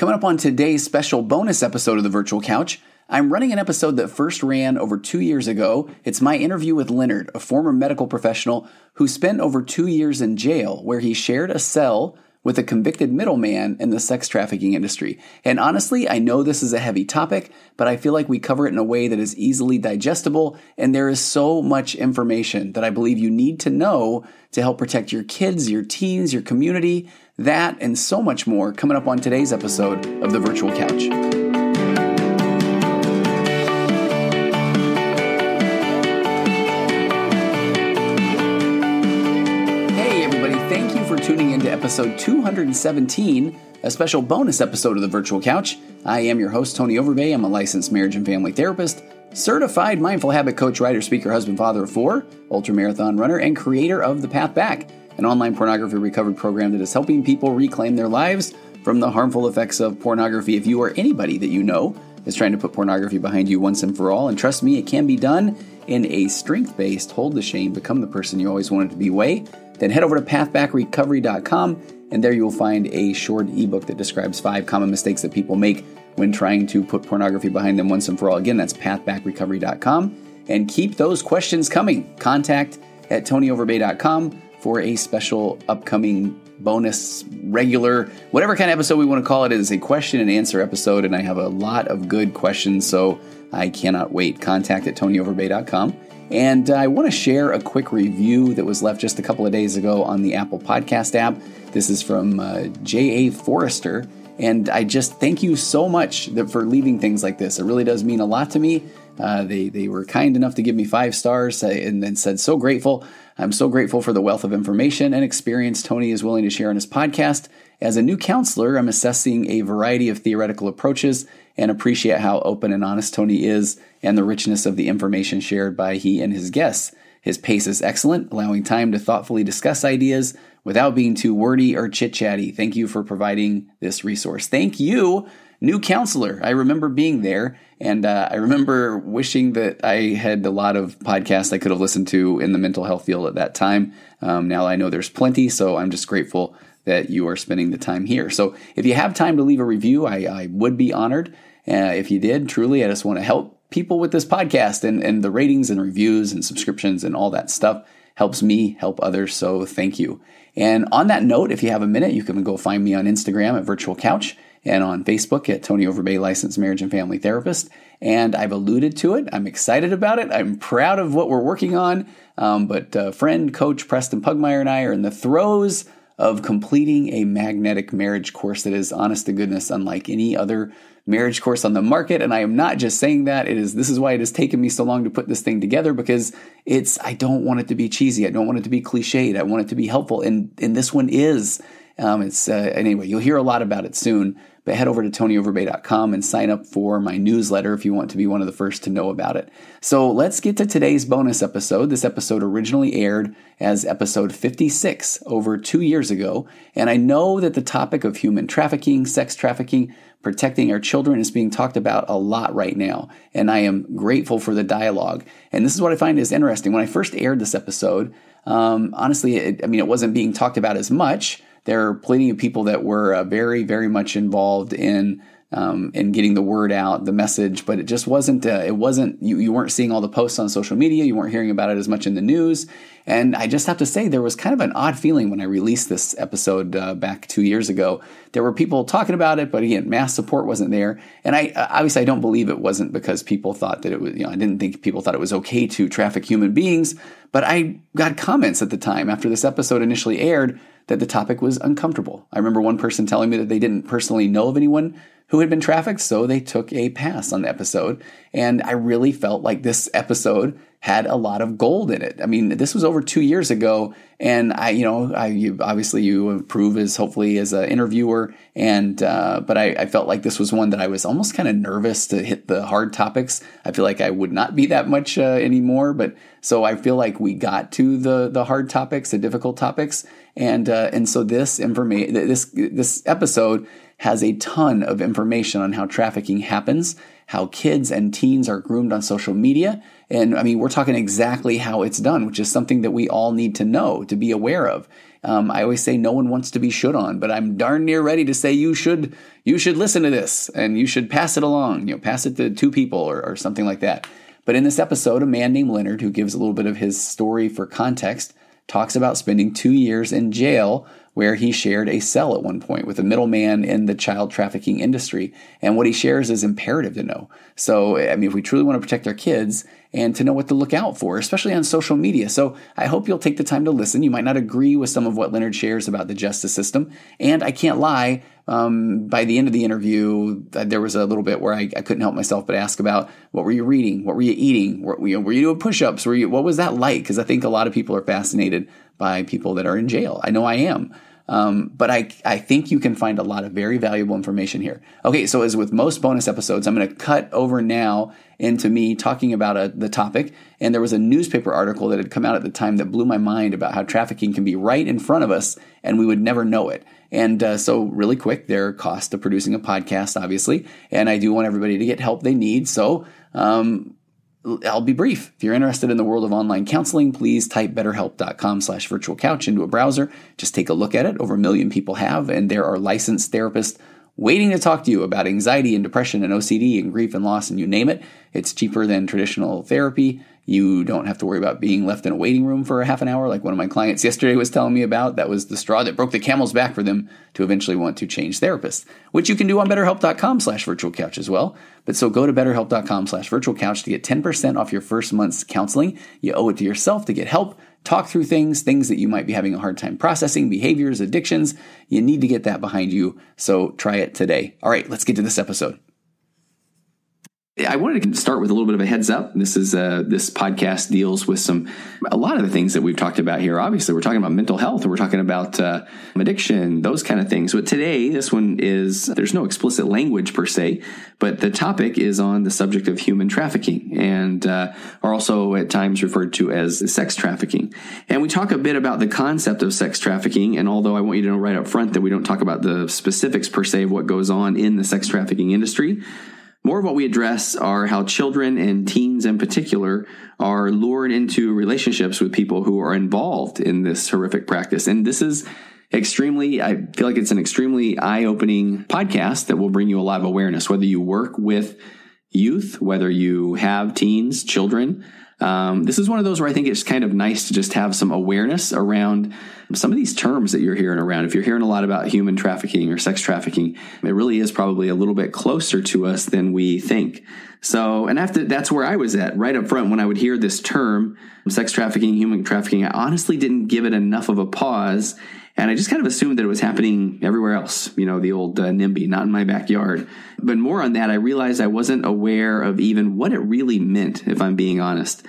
Coming up on today's special bonus episode of the Virtual Couch, I'm running an episode that first ran over two years ago. It's my interview with Leonard, a former medical professional who spent over two years in jail, where he shared a cell with a convicted middleman in the sex trafficking industry. And honestly, I know this is a heavy topic, but I feel like we cover it in a way that is easily digestible, and there is so much information that I believe you need to know to help protect your kids, your teens, your community. That and so much more coming up on today's episode of The Virtual Couch. Episode 217, a special bonus episode of The Virtual Couch. I am your host, Tony Overbay. I'm a licensed marriage and family therapist, certified mindful habit coach, writer, speaker, husband, father of four, ultramarathon runner, and creator of The Path Back an online pornography recovery program that is helping people reclaim their lives from the harmful effects of pornography. If you or anybody that you know is trying to put pornography behind you once and for all, and trust me, it can be done in a strength based, hold the shame, become the person you always wanted to be way, then head over to pathbackrecovery.com and there you will find a short ebook that describes five common mistakes that people make when trying to put pornography behind them once and for all. Again, that's pathbackrecovery.com. And keep those questions coming. Contact at tonyoverbay.com for a special upcoming bonus, regular, whatever kind of episode we want to call it. It is a question and answer episode, and I have a lot of good questions, so I cannot wait. Contact at tonyoverbay.com. And I want to share a quick review that was left just a couple of days ago on the Apple Podcast app. This is from uh, J.A. Forrester. And I just thank you so much for leaving things like this. It really does mean a lot to me. Uh, they, they were kind enough to give me five stars uh, and then said, so grateful. I'm so grateful for the wealth of information and experience Tony is willing to share on his podcast. As a new counselor, I'm assessing a variety of theoretical approaches and appreciate how open and honest Tony is and the richness of the information shared by he and his guests. His pace is excellent, allowing time to thoughtfully discuss ideas without being too wordy or chit chatty. Thank you for providing this resource. Thank you new counselor. I remember being there, and uh, I remember wishing that I had a lot of podcasts I could have listened to in the mental health field at that time. Um, now I know there's plenty, so I'm just grateful that you are spending the time here. So if you have time to leave a review, I, I would be honored. Uh, if you did, truly, I just want to help people with this podcast and, and the ratings and reviews and subscriptions and all that stuff helps me help others. So thank you. And on that note, if you have a minute, you can go find me on Instagram at Virtual Couch and on Facebook at Tony Overbay Licensed Marriage and Family Therapist. And I've alluded to it. I'm excited about it. I'm proud of what we're working on. Um, but uh, friend, coach Preston Pugmire and I are in the throes of completing a magnetic marriage course that is, honest to goodness, unlike any other marriage course on the market. And I am not just saying that. It is this is why it has taken me so long to put this thing together because it's I don't want it to be cheesy. I don't want it to be cliched. I want it to be helpful. And and this one is. Um, it's uh, anyway. You'll hear a lot about it soon. But head over to tonyoverbay.com and sign up for my newsletter if you want to be one of the first to know about it. So let's get to today's bonus episode. This episode originally aired as episode 56 over two years ago. And I know that the topic of human trafficking, sex trafficking, protecting our children is being talked about a lot right now. And I am grateful for the dialogue. And this is what I find is interesting. When I first aired this episode, um, honestly, it, I mean, it wasn't being talked about as much there are plenty of people that were uh, very, very much involved in um, in getting the word out, the message, but it just wasn't. Uh, it wasn't. You, you weren't seeing all the posts on social media. You weren't hearing about it as much in the news. And I just have to say, there was kind of an odd feeling when I released this episode uh, back two years ago. There were people talking about it, but again, mass support wasn't there. And I obviously I don't believe it wasn't because people thought that it was. You know, I didn't think people thought it was okay to traffic human beings. But I got comments at the time after this episode initially aired that the topic was uncomfortable. I remember one person telling me that they didn't personally know of anyone who had been trafficked, so they took a pass on the episode. And I really felt like this episode had a lot of gold in it. I mean, this was over two years ago, and I, you know, I you, obviously you approve as hopefully as an interviewer, and uh, but I, I, felt like this was one that I was almost kind of nervous to hit the hard topics. I feel like I would not be that much uh, anymore, but so I feel like we got to the the hard topics, the difficult topics, and uh, and so this information, this this episode has a ton of information on how trafficking happens, how kids and teens are groomed on social media. And I mean, we're talking exactly how it's done, which is something that we all need to know, to be aware of. Um, I always say no one wants to be should on, but I'm darn near ready to say you should you should listen to this and you should pass it along. You know, pass it to two people or, or something like that. But in this episode, a man named Leonard, who gives a little bit of his story for context, talks about spending two years in jail where he shared a cell at one point with a middleman in the child trafficking industry. And what he shares is imperative to know. So, I mean, if we truly want to protect our kids and to know what to look out for, especially on social media. So, I hope you'll take the time to listen. You might not agree with some of what Leonard shares about the justice system. And I can't lie, um, by the end of the interview, uh, there was a little bit where I, I, couldn't help myself but ask about what were you reading? What were you eating? Were, you, were you doing push ups? What was that like? Because I think a lot of people are fascinated by people that are in jail. I know I am. Um, but I, I think you can find a lot of very valuable information here. Okay, so as with most bonus episodes, I'm going to cut over now into me talking about a, the topic. And there was a newspaper article that had come out at the time that blew my mind about how trafficking can be right in front of us and we would never know it. And uh, so, really quick, there are costs of producing a podcast, obviously, and I do want everybody to get help they need. So, um, I'll be brief. If you're interested in the world of online counseling, please type betterhelp.com slash virtual couch into a browser. Just take a look at it. Over a million people have, and there are licensed therapists waiting to talk to you about anxiety and depression and OCD and grief and loss and you name it. It's cheaper than traditional therapy. You don't have to worry about being left in a waiting room for a half an hour, like one of my clients yesterday was telling me about. That was the straw that broke the camel's back for them to eventually want to change therapists, which you can do on betterhelp.com slash virtual couch as well. But so go to betterhelp.com slash virtual couch to get 10% off your first month's counseling. You owe it to yourself to get help, talk through things, things that you might be having a hard time processing, behaviors, addictions. You need to get that behind you. So try it today. All right, let's get to this episode. I wanted to start with a little bit of a heads up. This is uh, this podcast deals with some a lot of the things that we've talked about here. Obviously, we're talking about mental health, we're talking about uh, addiction, those kind of things. But today, this one is there's no explicit language per se, but the topic is on the subject of human trafficking, and uh, are also at times referred to as sex trafficking. And we talk a bit about the concept of sex trafficking. And although I want you to know right up front that we don't talk about the specifics per se of what goes on in the sex trafficking industry. More of what we address are how children and teens in particular are lured into relationships with people who are involved in this horrific practice. And this is extremely, I feel like it's an extremely eye opening podcast that will bring you a lot of awareness, whether you work with youth, whether you have teens, children. Um, this is one of those where I think it's kind of nice to just have some awareness around some of these terms that you're hearing around, if you're hearing a lot about human trafficking or sex trafficking, it really is probably a little bit closer to us than we think. So, and after that's where I was at right up front when I would hear this term, sex trafficking, human trafficking. I honestly didn't give it enough of a pause. And I just kind of assumed that it was happening everywhere else, you know, the old uh, NIMBY, not in my backyard. But more on that, I realized I wasn't aware of even what it really meant, if I'm being honest.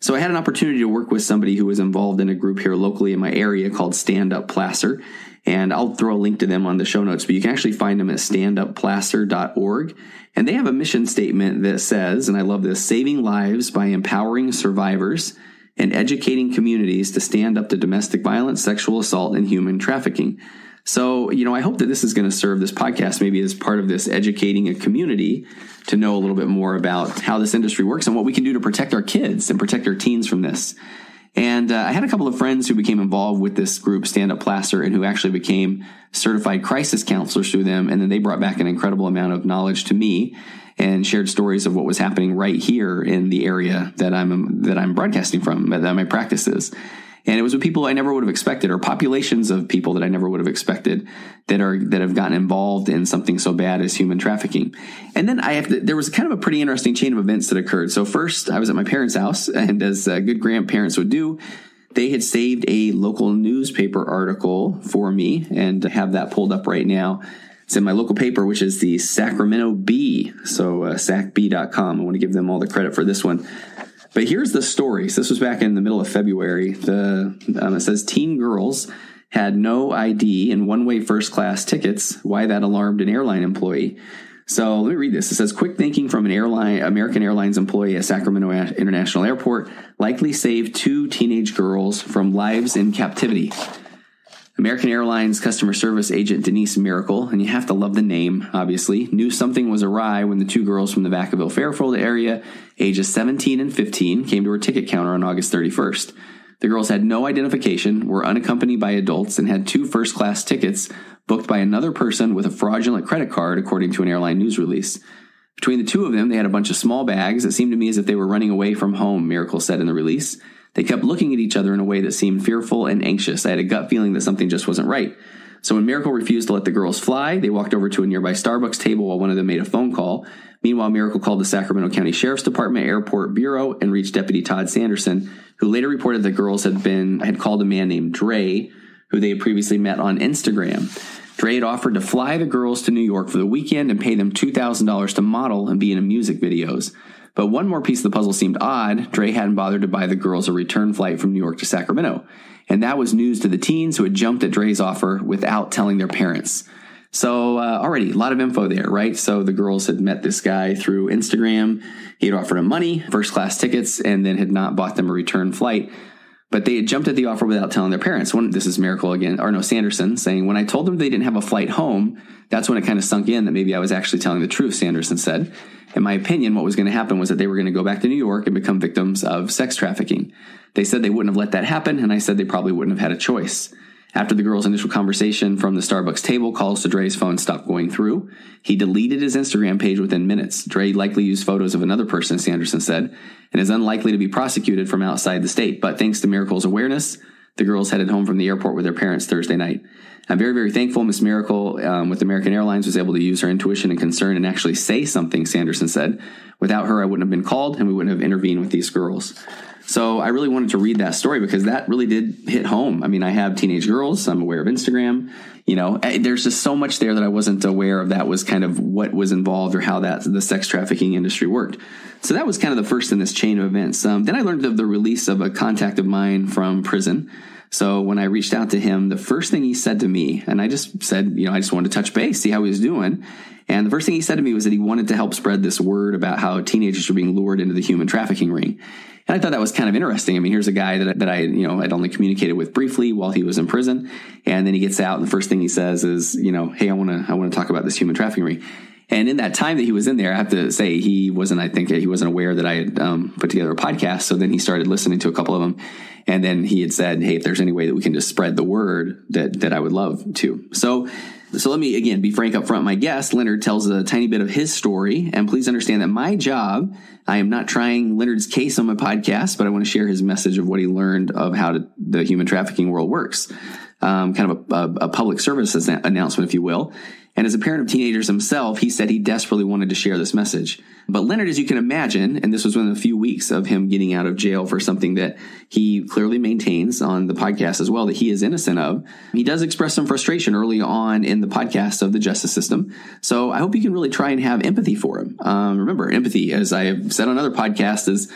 So I had an opportunity to work with somebody who was involved in a group here locally in my area called Stand Up Placer. And I'll throw a link to them on the show notes, but you can actually find them at standupplacer.org. And they have a mission statement that says, and I love this, saving lives by empowering survivors and educating communities to stand up to domestic violence, sexual assault, and human trafficking. So, you know, I hope that this is going to serve this podcast maybe as part of this educating a community to know a little bit more about how this industry works and what we can do to protect our kids and protect our teens from this. And uh, I had a couple of friends who became involved with this group, Stand Up Placer, and who actually became certified crisis counselors through them. And then they brought back an incredible amount of knowledge to me and shared stories of what was happening right here in the area that I'm that I'm broadcasting from, that my practice is. And it was with people I never would have expected, or populations of people that I never would have expected that are that have gotten involved in something so bad as human trafficking. And then I have to, there was kind of a pretty interesting chain of events that occurred. So first, I was at my parents' house, and as uh, good grandparents would do, they had saved a local newspaper article for me, and have that pulled up right now. It's in my local paper, which is the Sacramento Bee. So uh, sacbee.com. I want to give them all the credit for this one. But here's the story. So this was back in the middle of February. The um, it says teen girls had no ID and one-way first class tickets. Why that alarmed an airline employee. So let me read this. It says quick thinking from an airline, American Airlines employee at Sacramento International Airport likely saved two teenage girls from lives in captivity. American Airlines customer service agent Denise Miracle, and you have to love the name, obviously, knew something was awry when the two girls from the Vacaville Fairfield area, ages 17 and 15, came to her ticket counter on August 31st. The girls had no identification, were unaccompanied by adults, and had two first class tickets booked by another person with a fraudulent credit card, according to an airline news release. Between the two of them, they had a bunch of small bags. It seemed to me as if they were running away from home, Miracle said in the release. They kept looking at each other in a way that seemed fearful and anxious. I had a gut feeling that something just wasn't right. So when Miracle refused to let the girls fly, they walked over to a nearby Starbucks table while one of them made a phone call. Meanwhile, Miracle called the Sacramento County Sheriff's Department Airport Bureau and reached Deputy Todd Sanderson, who later reported that girls had been had called a man named Dre, who they had previously met on Instagram. Dre had offered to fly the girls to New York for the weekend and pay them $2,000 to model and be in music videos. But one more piece of the puzzle seemed odd. Dre hadn't bothered to buy the girls a return flight from New York to Sacramento. And that was news to the teens who had jumped at Dre's offer without telling their parents. So uh, already a lot of info there, right? So the girls had met this guy through Instagram. He had offered them money, first class tickets, and then had not bought them a return flight. But they had jumped at the offer without telling their parents. When this is Miracle again, Arno Sanderson saying, when I told them they didn't have a flight home, that's when it kind of sunk in that maybe I was actually telling the truth, Sanderson said. In my opinion, what was going to happen was that they were going to go back to New York and become victims of sex trafficking. They said they wouldn't have let that happen, and I said they probably wouldn't have had a choice. After the girl's initial conversation from the Starbucks table, calls to Dre's phone stopped going through. He deleted his Instagram page within minutes. Dre likely used photos of another person, Sanderson said, and is unlikely to be prosecuted from outside the state. But thanks to Miracle's awareness, the girls headed home from the airport with their parents Thursday night. I'm very, very thankful Miss Miracle um, with American Airlines was able to use her intuition and concern and actually say something, Sanderson said. Without her, I wouldn't have been called and we wouldn't have intervened with these girls. So I really wanted to read that story because that really did hit home. I mean, I have teenage girls. I'm aware of Instagram. You know, eh, there's just so much there that I wasn't aware of. That was kind of what was involved or how that the sex trafficking industry worked. So that was kind of the first in this chain of events. Um, then I learned of the release of a contact of mine from prison. So when I reached out to him, the first thing he said to me, and I just said, you know, I just wanted to touch base, see how he was doing. And the first thing he said to me was that he wanted to help spread this word about how teenagers are being lured into the human trafficking ring. And I thought that was kind of interesting. I mean, here's a guy that, that I, you know, I'd only communicated with briefly while he was in prison. And then he gets out and the first thing he says is, you know, hey, I want to, I want to talk about this human trafficking ring. And in that time that he was in there, I have to say he wasn't, I think he wasn't aware that I had um, put together a podcast. So then he started listening to a couple of them. And then he had said, Hey, if there's any way that we can just spread the word that, that I would love to. So so let me again be frank up front. My guest, Leonard, tells a tiny bit of his story. And please understand that my job, I am not trying Leonard's case on my podcast, but I want to share his message of what he learned of how to, the human trafficking world works. Um, kind of a, a, a public service announcement, if you will. And as a parent of teenagers himself, he said he desperately wanted to share this message. But Leonard, as you can imagine, and this was within a few weeks of him getting out of jail for something that he clearly maintains on the podcast as well that he is innocent of, he does express some frustration early on in the podcast of the justice system. So I hope you can really try and have empathy for him. Um, remember, empathy, as I have said on other podcasts, is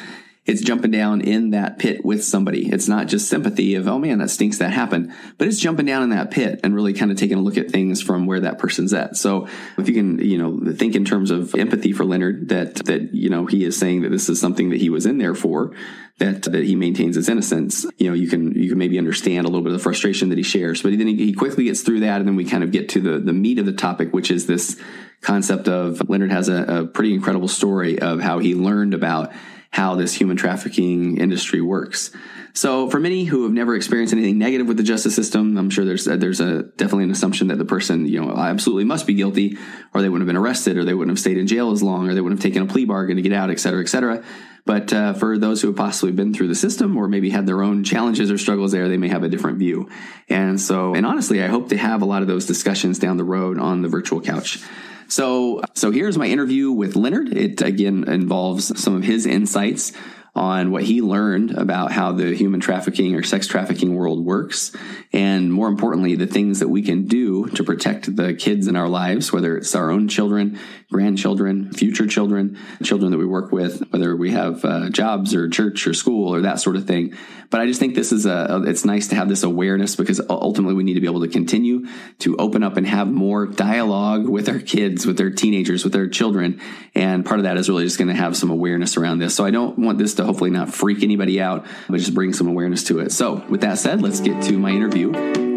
it's jumping down in that pit with somebody. It's not just sympathy of, oh man, that stinks that happened, but it's jumping down in that pit and really kind of taking a look at things from where that person's at. So if you can, you know, think in terms of empathy for Leonard, that, that, you know, he is saying that this is something that he was in there for, that, that he maintains his innocence, you know, you can, you can maybe understand a little bit of the frustration that he shares, but then he, he quickly gets through that. And then we kind of get to the, the meat of the topic, which is this concept of Leonard has a, a pretty incredible story of how he learned about how this human trafficking industry works. So, for many who have never experienced anything negative with the justice system, I'm sure there's a, there's a definitely an assumption that the person you know absolutely must be guilty, or they wouldn't have been arrested, or they wouldn't have stayed in jail as long, or they wouldn't have taken a plea bargain to get out, et cetera, et cetera. But uh, for those who have possibly been through the system, or maybe had their own challenges or struggles there, they may have a different view. And so, and honestly, I hope to have a lot of those discussions down the road on the virtual couch. So, so here's my interview with Leonard. It again involves some of his insights on what he learned about how the human trafficking or sex trafficking world works. And more importantly, the things that we can do to protect the kids in our lives, whether it's our own children, grandchildren, future children, children that we work with, whether we have uh, jobs or church or school or that sort of thing. But I just think this is a, it's nice to have this awareness because ultimately we need to be able to continue to open up and have more dialogue with our kids, with their teenagers, with their children. And part of that is really just going to have some awareness around this. So I don't want this to hopefully not freak anybody out, but just bring some awareness to it. So with that said, let's get to my interview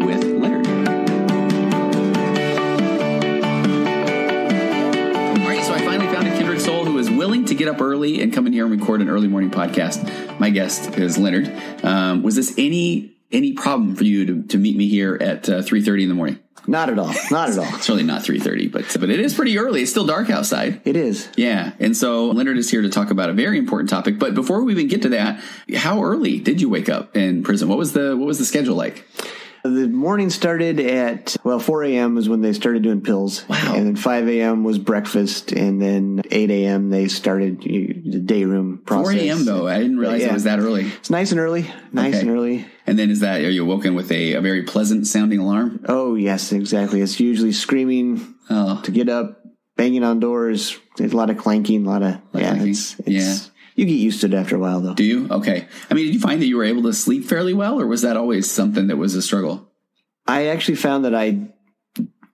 get up early and come in here and record an early morning podcast. My guest is Leonard. Um, was this any any problem for you to, to meet me here at uh, 3.30 in the morning? Not at all. Not at all. it's really not 3:30, but but it is pretty early. It's still dark outside. It is. Yeah. And so Leonard is here to talk about a very important topic. But before we even get to that, how early did you wake up in prison? What was the what was the schedule like? The morning started at, well, 4 a.m. was when they started doing pills. Wow. And then 5 a.m. was breakfast. And then 8 a.m. they started the day room process. 4 a.m. though. I didn't realize yeah. it was that early. It's nice and early. Nice okay. and early. And then is that, are you awoken with a, a very pleasant sounding alarm? Oh, yes, exactly. It's usually screaming oh. to get up, banging on doors. There's a lot of clanking, a lot of, like yeah, it's, it's, yeah. You get used to it after a while, though. Do you? Okay. I mean, did you find that you were able to sleep fairly well, or was that always something that was a struggle? I actually found that I,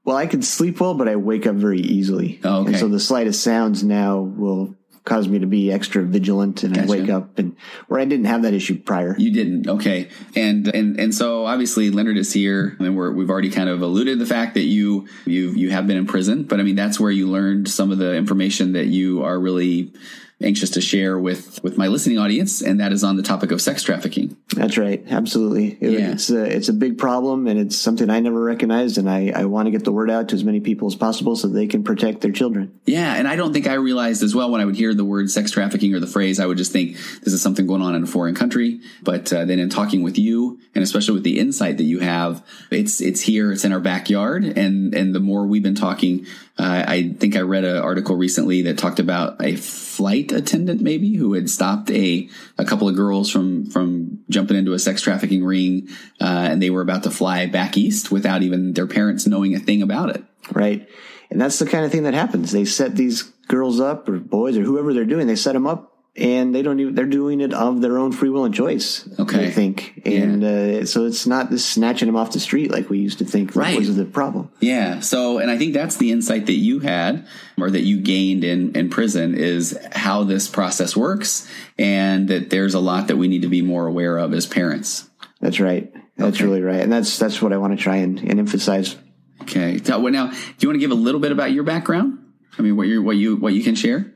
well, I could sleep well, but I wake up very easily. Oh, okay. And so the slightest sounds now will cause me to be extra vigilant and gotcha. I wake up and where I didn't have that issue prior. You didn't. Okay. And and and so obviously Leonard is here and we're we've already kind of alluded the fact that you you you have been in prison, but I mean that's where you learned some of the information that you are really anxious to share with with my listening audience, and that is on the topic of sex trafficking. That's right, absolutely. Yeah. It's a, it's a big problem, and it's something I never recognized, and I, I want to get the word out to as many people as possible so they can protect their children. Yeah, and I don't think I realized as well when I would hear the word sex trafficking or the phrase, I would just think this is something going on in a foreign country. But uh, then in talking with you, and especially with the insight that you have, it's it's here, it's in our backyard, and and the more we've been talking uh, I think I read an article recently that talked about a flight attendant, maybe, who had stopped a, a couple of girls from, from jumping into a sex trafficking ring, uh, and they were about to fly back east without even their parents knowing a thing about it. Right. And that's the kind of thing that happens. They set these girls up or boys or whoever they're doing, they set them up and they don't even they're doing it of their own free will and choice okay. I think. And yeah. uh, so it's not this snatching them off the street like we used to think right. was the problem. Yeah. So and i think that's the insight that you had or that you gained in in prison is how this process works and that there's a lot that we need to be more aware of as parents. That's right. That's okay. really right. And that's that's what i want to try and, and emphasize. Okay. Now, now do you want to give a little bit about your background? I mean what you what you what you can share?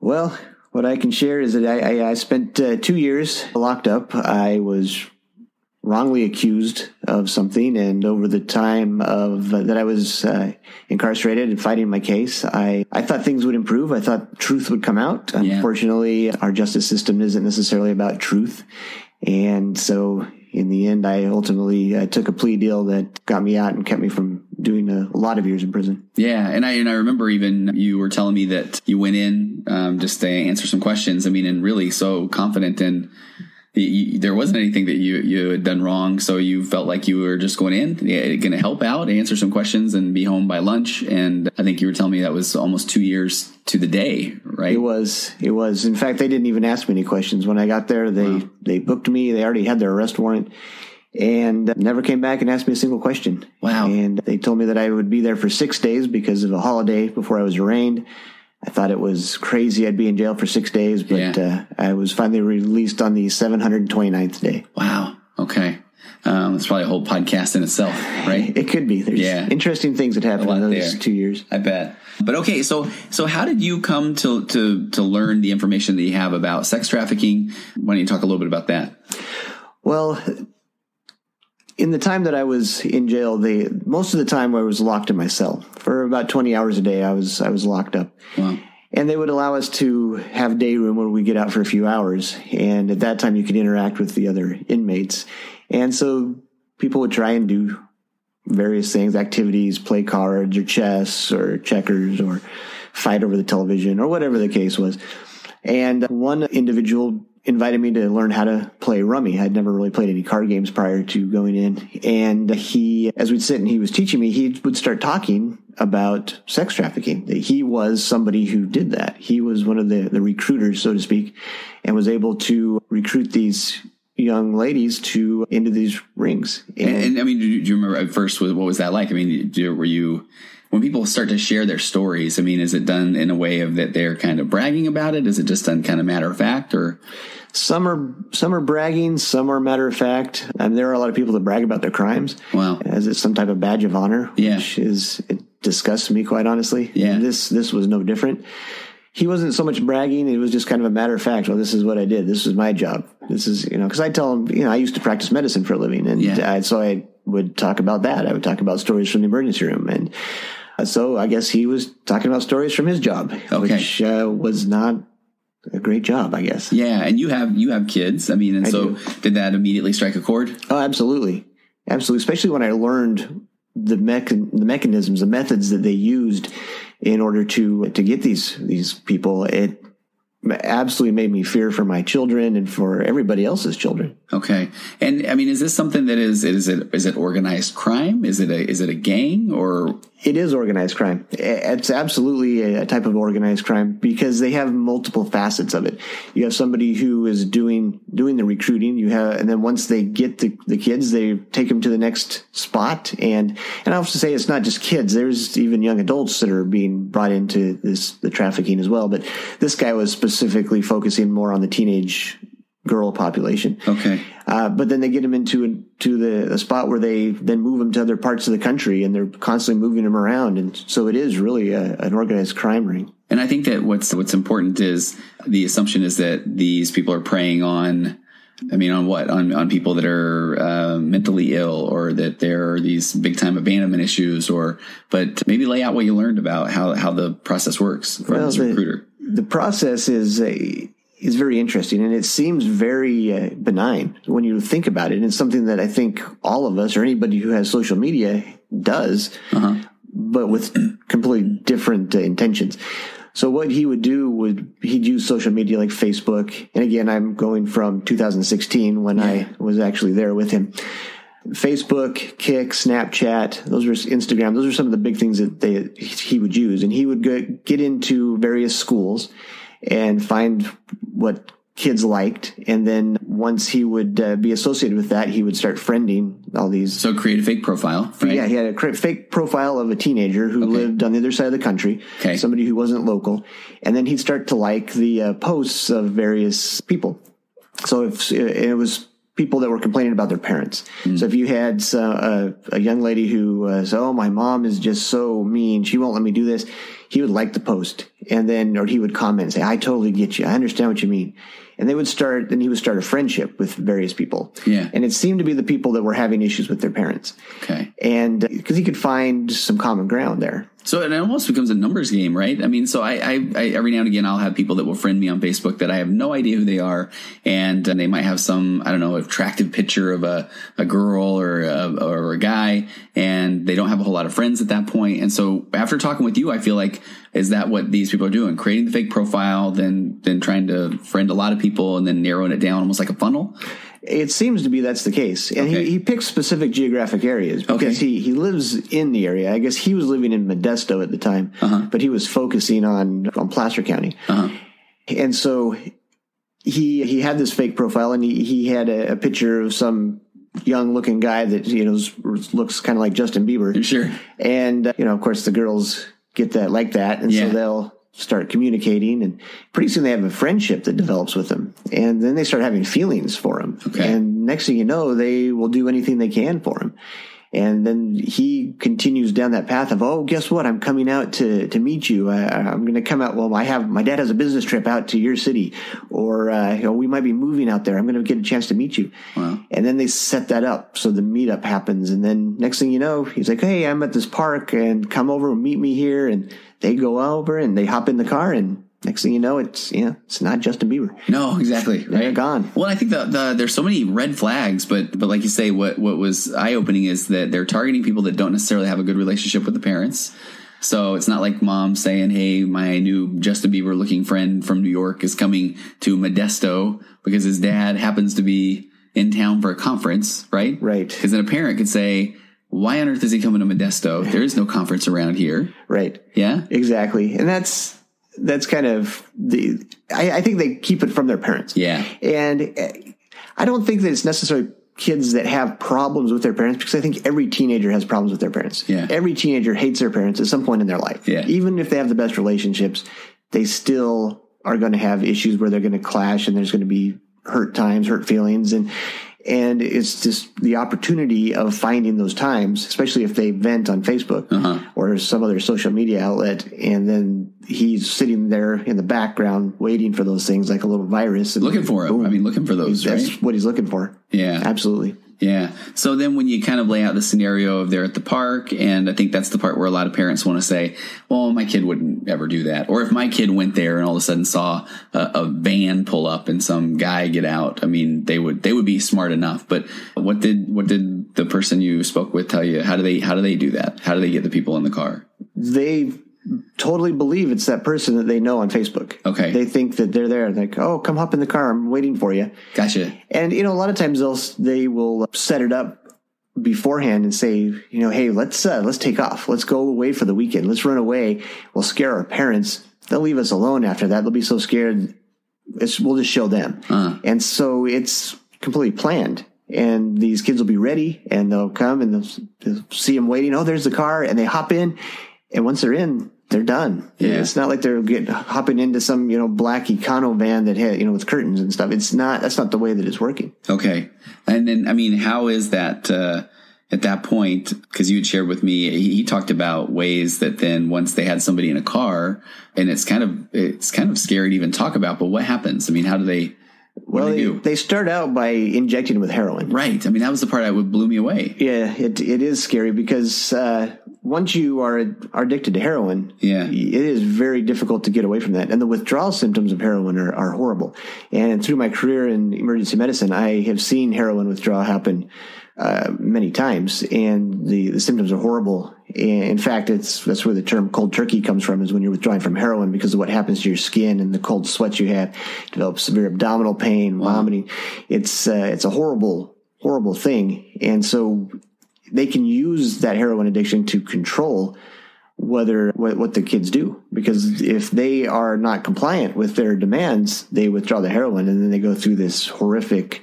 Well what I can share is that I, I, I spent uh, two years locked up. I was wrongly accused of something, and over the time of uh, that I was uh, incarcerated and fighting my case, I I thought things would improve. I thought truth would come out. Yeah. Unfortunately, our justice system isn't necessarily about truth, and so in the end, I ultimately uh, took a plea deal that got me out and kept me from doing a, a, lot of years in prison. Yeah, and I and I remember even you were telling me that you went in um, just to answer some questions. I mean, and really so confident in you, there wasn't anything that you you had done wrong, so you felt like you were just going in, going to help out, answer some questions, and be home by lunch. And I think you were telling me that was almost two years to the day, right? It was. It was. In fact, they didn't even ask me any questions when I got there. They wow. they booked me. They already had their arrest warrant. And never came back and asked me a single question. Wow. And they told me that I would be there for six days because of a holiday before I was arraigned I thought it was crazy I'd be in jail for six days, but yeah. uh, I was finally released on the 729th day. Wow. Okay. Um, it's probably a whole podcast in itself, right? It could be. There's yeah. interesting things that happened in those there. two years. I bet. But okay, so so how did you come to to to learn the information that you have about sex trafficking? Why don't you talk a little bit about that? Well, in the time that I was in jail, they most of the time I was locked in my cell for about twenty hours a day. I was I was locked up, wow. and they would allow us to have day room when we get out for a few hours. And at that time, you could interact with the other inmates, and so people would try and do various things, activities, play cards or chess or checkers or fight over the television or whatever the case was. And one individual invited me to learn how to play rummy. I'd never really played any card games prior to going in. And he, as we'd sit and he was teaching me, he would start talking about sex trafficking. That he was somebody who did that. He was one of the, the recruiters, so to speak, and was able to recruit these young ladies to into these rings. And, and, and I mean, do you, do you, remember at first what was that like? I mean, do, were you when people start to share their stories? I mean, is it done in a way of that they're kind of bragging about it? Is it just done kind of matter of fact, or some are some are bragging, some are matter of fact. I mean, there are a lot of people that brag about their crimes. Wow, as it's some type of badge of honor. Yeah, which is it disgusts me quite honestly. Yeah, this this was no different he wasn't so much bragging. It was just kind of a matter of fact. Well, this is what I did. This was my job. This is, you know, cause I tell him, you know, I used to practice medicine for a living. And yeah. I, so I would talk about that. I would talk about stories from the emergency room. And so I guess he was talking about stories from his job, okay. which uh, was not a great job, I guess. Yeah. And you have, you have kids. I mean, and I so do. did that immediately strike a chord? Oh, absolutely. Absolutely. Especially when I learned the mech- the mechanisms, the methods that they used in order to to get these these people. It absolutely made me fear for my children and for everybody else's children. Okay, and I mean, is this something that is is it is it organized crime? Is it a is it a gang or? It is organized crime. It's absolutely a type of organized crime because they have multiple facets of it. You have somebody who is doing doing the recruiting. You have, and then once they get the, the kids, they take them to the next spot. And and I have to say, it's not just kids. There's even young adults that are being brought into this the trafficking as well. But this guy was specifically focusing more on the teenage girl population. Okay. Uh, but then they get them into to the a spot where they then move them to other parts of the country, and they're constantly moving them around, and so it is really a, an organized crime ring. And I think that what's what's important is the assumption is that these people are preying on. I mean, on what? On on people that are uh, mentally ill, or that there are these big time abandonment issues, or but maybe lay out what you learned about how how the process works for well, this the, recruiter. The process is a is very interesting and it seems very uh, benign when you think about it. And it's something that I think all of us or anybody who has social media does, uh-huh. but with completely different uh, intentions. So what he would do would he'd use social media like Facebook. And again, I'm going from 2016 when yeah. I was actually there with him. Facebook, Kik, Snapchat, those were Instagram. Those are some of the big things that they, he would use. And he would get into various schools and find what kids liked. And then once he would uh, be associated with that, he would start friending all these. So create a fake profile. Right? Yeah, he had a fake profile of a teenager who okay. lived on the other side of the country, okay. somebody who wasn't local. And then he'd start to like the uh, posts of various people. So if it was people that were complaining about their parents. Mm. So if you had uh, a, a, young lady who was, oh, my mom is just so mean, she won't let me do this he would like the post and then, or he would comment and say, I totally get you. I understand what you mean. And they would start, then he would start a friendship with various people. Yeah. And it seemed to be the people that were having issues with their parents. Okay. And because he could find some common ground there. So it almost becomes a numbers game, right? I mean, so I, I, I, every now and again I'll have people that will friend me on Facebook that I have no idea who they are, and uh, they might have some I don't know attractive picture of a, a girl or a, or a guy, and they don't have a whole lot of friends at that point. And so after talking with you, I feel like is that what these people are doing? Creating the fake profile, then then trying to friend a lot of people, and then narrowing it down almost like a funnel. It seems to be that's the case. And okay. he, he picks specific geographic areas because okay. he, he lives in the area. I guess he was living in Modesto at the time, uh-huh. but he was focusing on, on Placer County. Uh-huh. And so he he had this fake profile and he, he had a, a picture of some young looking guy that, you know, looks kind of like Justin Bieber. Sure. And, uh, you know, of course the girls get that like that. And yeah. so they'll start communicating and pretty soon they have a friendship that develops with them and then they start having feelings for him okay. and next thing you know they will do anything they can for him and then he continues down that path of, oh, guess what? I'm coming out to, to meet you. I, am going to come out. Well, I have, my dad has a business trip out to your city or, uh, you know, we might be moving out there. I'm going to get a chance to meet you. Wow. And then they set that up. So the meetup happens. And then next thing you know, he's like, Hey, I'm at this park and come over and meet me here. And they go over and they hop in the car and next thing you know, it's yeah, it's not Justin Bieber. No, exactly. Right? They're gone. Well, I think the, the there's so many red flags, but but like you say, what what was eye opening is that they're targeting people that don't necessarily have a good relationship with the parents. So it's not like mom saying, Hey, my new Justin Bieber looking friend from New York is coming to Modesto because his dad happens to be in town for a conference, right? Right. Because then a parent could say, why on earth is he coming to Modesto? There is no conference around here. Right. Yeah. Exactly. And that's, that's kind of the, I, I think they keep it from their parents. Yeah. And uh, I don't think that it's necessarily kids that have problems with their parents because I think every teenager has problems with their parents. Yeah. Every teenager hates their parents at some point in their life. Yeah. Even if they have the best relationships, they still are going to have issues where they're going to clash and there's going to be hurt times, hurt feelings. And, and it's just the opportunity of finding those times, especially if they vent on Facebook Uh-huh. or some other social media outlet. And then he's sitting there in the background waiting for those things like a little virus. Looking for him. I mean, looking for those, That's right? what he's looking for. Yeah. Absolutely. Yeah. So then when you kind of lay out the scenario of they're at the park, and I think that's the part where a lot of parents want to say, well, my kid wouldn't ever do that. Or if my kid went there and all of a sudden saw a, a van pull up and some guy get out, I mean, they would, they would be smart enough. But what did, what did the person you spoke with tell you? How do they, how do they do that? How do they get the people in the car? They totally believe it's that person that they know on Facebook. Okay. They think that they're there. Like, oh, come hop in the car. I'm waiting for you. Gotcha. And, you know, a lot of times they'll, they will set it up beforehand and say, you know, hey, let's, uh, let's take off. Let's go away for the weekend. Let's run away. We'll scare our parents. They'll leave us alone after that. They'll be so scared. It's, we'll just show them. Uh, And so it's completely planned. And these kids will be ready and they'll come and they'll, they'll see them waiting. Oh, there's the car. And they hop in. And once they're in, they're done. Yeah. It's not like they're getting hopping into some, you know, black econo van that had, you know, with curtains and stuff. It's not, that's not the way that it's working. Okay. And then, I mean, how is that, uh, at that point, because you had shared with me, he, he talked about ways that then once they had somebody in a car, and it's kind of it's kind of scary to even talk about. But what happens? I mean, how do they? What well, they, do? they start out by injecting with heroin. right. I mean, that was the part that would blew me away. Yeah, it, it is scary because, uh, once you are, are addicted to heroin, Yeah. it is very difficult to get away from that. And the withdrawal symptoms of heroin are, are horrible. And through my career in emergency medicine, I have seen heroin withdrawal happen uh, many times, and the, the symptoms are horrible. And in fact, it's that's where the term cold turkey comes from, is when you're withdrawing from heroin because of what happens to your skin and the cold sweats you have. Develop severe abdominal pain, vomiting. It's uh, it's a horrible, horrible thing. And so they can use that heroin addiction to control whether what, what the kids do because if they are not compliant with their demands they withdraw the heroin and then they go through this horrific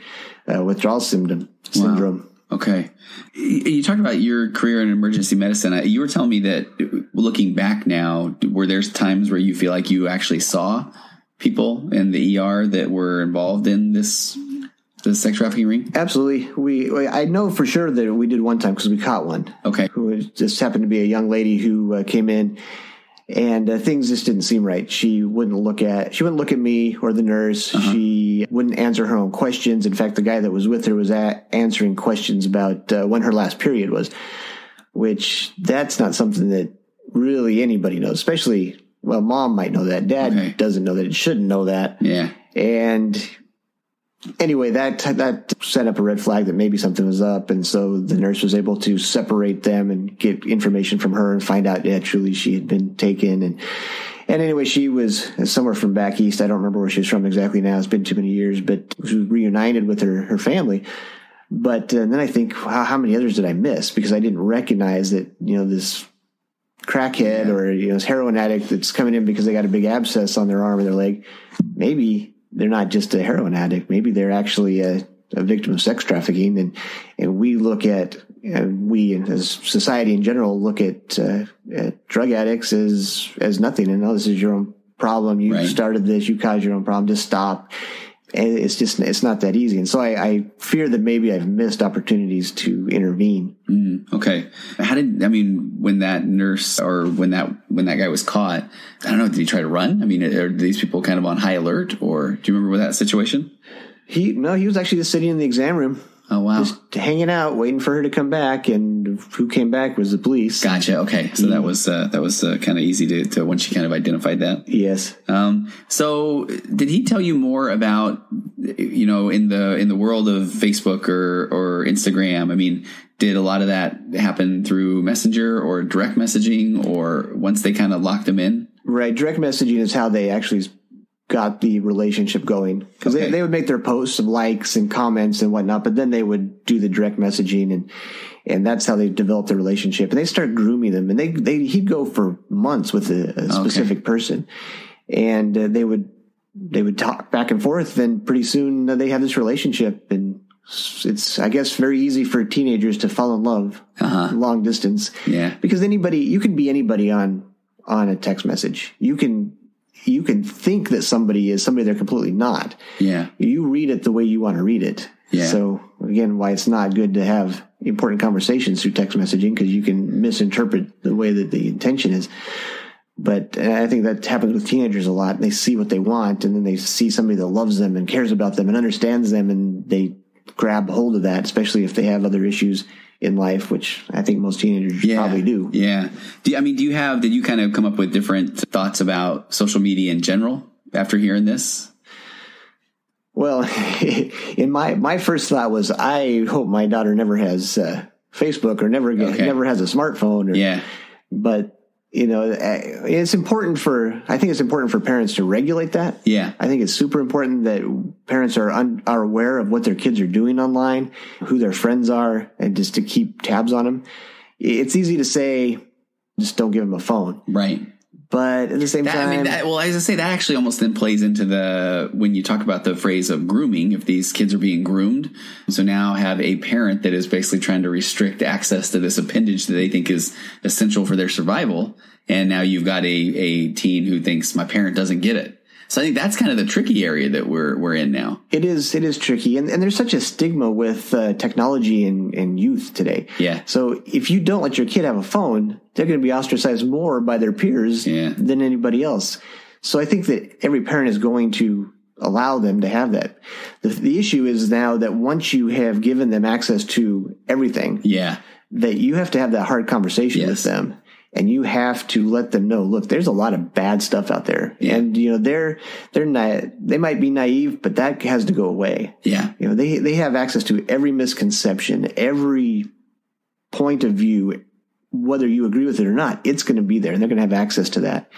uh, withdrawal symptom syndrome Okay. You you talked about your career in emergency medicine. You were telling me that looking back now, were there times where you feel like you actually saw people in the ER that were involved in this the sex trafficking ring? absolutely we we- i know for sure that we did one time because we caught one Okay. who just happened to be a young lady who uh, came in and uh, things just didn't seem right. She wouldn't look at she wouldn't look at me or the nurse. She wouldn't answer her own questions. In fact, the guy that was with her was at, answering questions about uh, when her last period was, which that's not something that really anybody knows. Especially, well, mom might know that. Dad Okay. doesn't know that. It shouldn't know that. Yeah. And anyway, that that set up a red flag that maybe something was up, and so the nurse was able to separate them and get information from her and find out yeah, truly she had been taken and. And anyway, she was somewhere from back east. I don't remember where she was from exactly now. It's been too many years, but she was reunited with her, her family. But uh, then I think, wow, how many others did I miss? Because I didn't recognize that, you know, this crackhead or, you know, this heroin addict that's coming in because they got a big abscess on their arm or their leg. Maybe they're not just a heroin addict. Maybe they're actually a, a victim of sex trafficking. And, and we look at, uh, we as society in general look at, uh, at drug addicts as, as nothing. And oh, this is your own problem. You Right. started this. You caused your own problem. Just stop. And it's just, it's not that easy. And so I, I fear that maybe I've missed opportunities to intervene. Mm, okay. How did I mean when that nurse or when that when that guy was caught? I don't know. Did he try to run? I mean, are these people kind of on high alert, or do you remember that situation? He, no, he was actually just sitting in the exam room. Oh wow. just hanging out, waiting for her to come back. And who came back was the police. Gotcha. Okay, so that was uh, that was uh, kind of easy to, to once you kind of identified that. Yes. Um, so did he tell you more about you know in the in the world of Facebook or or Instagram? I mean, did a lot of that happen through messenger or direct messaging or once they kind of locked them in right direct messaging is how they actually got the relationship going because okay. they, they would make their posts of likes and comments and whatnot but then they would do the direct messaging and and that's how they developed the relationship and they start grooming them and they, they he'd go for months with a, a specific okay. person and uh, they would they would talk back and forth then pretty soon they have this relationship and it's I guess very easy for teenagers to fall in love uh-huh. long distance. Yeah, because anybody you can be anybody on on a text message. You can you can think that somebody is somebody they're completely not. Yeah, you read it the way you want to read it. Yeah. So again, why it's not good to have important conversations through text messaging because you can misinterpret the way that the intention is. But I think that happens with teenagers a lot. They see what they want and then they see somebody that loves them and cares about them and understands them and they grab hold of that, especially if they have other issues in life, which I think most teenagers yeah, probably do. Yeah. Do you, I mean, do you have, did you kind of come up with different thoughts about social media in general after hearing this? Well, in my, my first thought was, I hope my daughter never has uh, Facebook or never, okay. never has a smartphone. Or, yeah. But you know, eh, it's important for, I think it's important for parents to regulate that. Yeah. I think it's super important that parents are, un, are aware of what their kids are doing online, who their friends are, and just to keep tabs on them. It's easy to say, just don't give them a phone. Right. But at the same that, time, I mean, that, well, as I say, that actually almost then plays into the when you talk about the phrase of grooming. If these kids are being groomed, so now have a parent that is basically trying to restrict access to this appendage that they think is essential for their survival, and now you've got a a teen who thinks my parent doesn't get it. So I think that's kind of the tricky area that we're we're in now. It is it is tricky, and, and there's such a stigma with uh, technology and, and youth today. Yeah. So if you don't let your kid have a phone, they're going to be ostracized more by their peers yeah. than anybody else. So I think that every parent is going to allow them to have that. The, the issue is now that once you have given them access to everything, yeah, that you have to have that hard conversation yes. with them and you have to let them know look there's a lot of bad stuff out there. Yeah. and you know they're they're not they might be naive but that has to go away. Yeah. You know they they have access to every misconception every point of view whether you agree with it or not. It's going to be there and they're going to have access to that.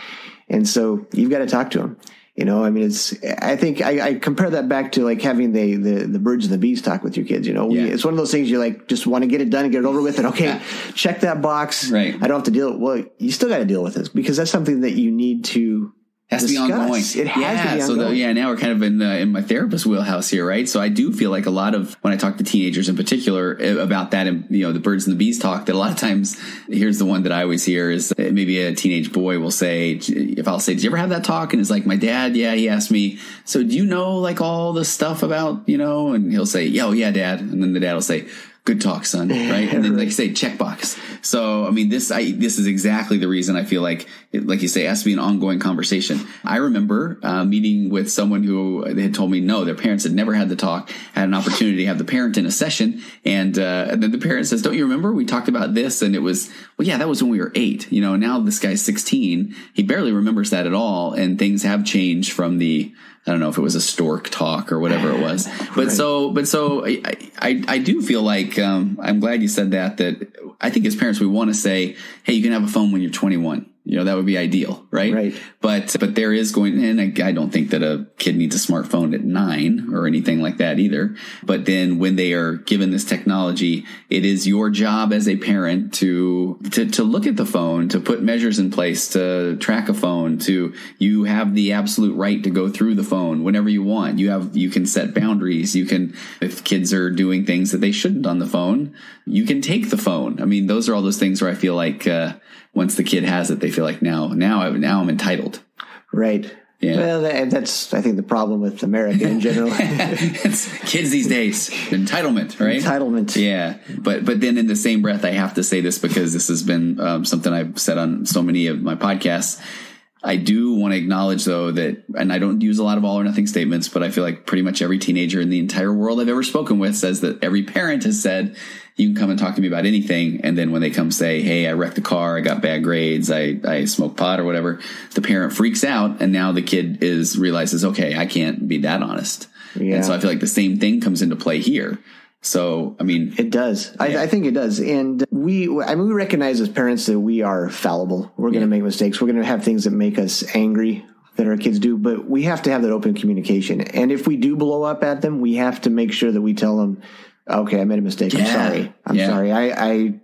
And so you've got to talk to them you know, I mean, it's. I think I, I, compare that back to like having the, the the birds and the bees talk with your kids. You know, we, yeah. it's one of those things you like just want to get it done and get it over with, and okay, yeah. check that box. Right. I don't have to deal. With. Well, you still got to deal with this because that's something that you need to has discuss. to be ongoing. It has yeah, to be ongoing. So the, yeah, now we're kind of in the, in my therapist wheelhouse here, right? So I do feel like a lot of when I talk to teenagers in particular eh, about that, and you know, the birds and the bees talk. That a lot of times, here's the one that I always hear is eh, maybe a teenage boy will say, if I'll say, "Did you ever have that talk?" and it's like, "My dad, yeah, he asked me." So do you know like all the stuff about you know? And he'll say, "Yo, yeah, dad," and then the dad will say good talk, son. Right. And then like you say, checkbox. So, I mean, this, I, this is exactly the reason I feel like, like you say, it has to be an ongoing conversation. I remember, uh, meeting with someone who they had told me no, their parents had never had the talk, had an opportunity to have the parent in a session. And, uh, and then the parent says, don't you remember we talked about this? And it was, well, yeah, that was when we were eight, you know, now this guy's 16. He barely remembers that at all. And things have changed from the, I don't know if it was a stork talk or whatever it was. But right. so, but so I, I, I do feel like, um, I'm glad you said that, that I think as parents, we want to say, Hey, you can have a phone when you're 21 you know that would be ideal right? Right. But but there is going and I, I, don't think that a kid needs a smartphone at nine or anything like that either. But then when they are given this technology it is your job as a parent to to, to look at the phone to put measures in place to track a phone to you have the absolute right to go through the phone whenever you want. You have you can set boundaries. You can if kids are doing things that they shouldn't on the phone you can take the phone. I mean those are all those things where i feel like uh, once the kid has it, they feel like now, now, I, now I'm entitled. Right. Yeah. Well, that's I think the problem with America in general. it's kids these days, entitlement, right? Entitlement. Yeah, but but then in the same breath, I have to say this because this has been um, something I've said on so many of my podcasts. I do want to acknowledge though that, and I don't use a lot of all or nothing statements, but I feel like pretty much every teenager in the entire world I've ever spoken with says that every parent has said you can come and talk to me about anything. And then when they come say, Hey, I wrecked the car. I got bad grades. I, I smoke pot or whatever. The parent freaks out. And now the kid is realizes, okay, I can't be that honest. Yeah. And so I feel like the same thing comes into play here. So, I mean, it does. Yeah. I, I, think it does. And we, I mean, we recognize as parents that we are fallible. We're going to yeah. make mistakes. We're going to have things that make us angry that our kids do, but we have to have that open communication. And if we do blow up at them, we have to make sure that we tell them, okay, I made a mistake. I'm sorry. I'm sorry. I, I,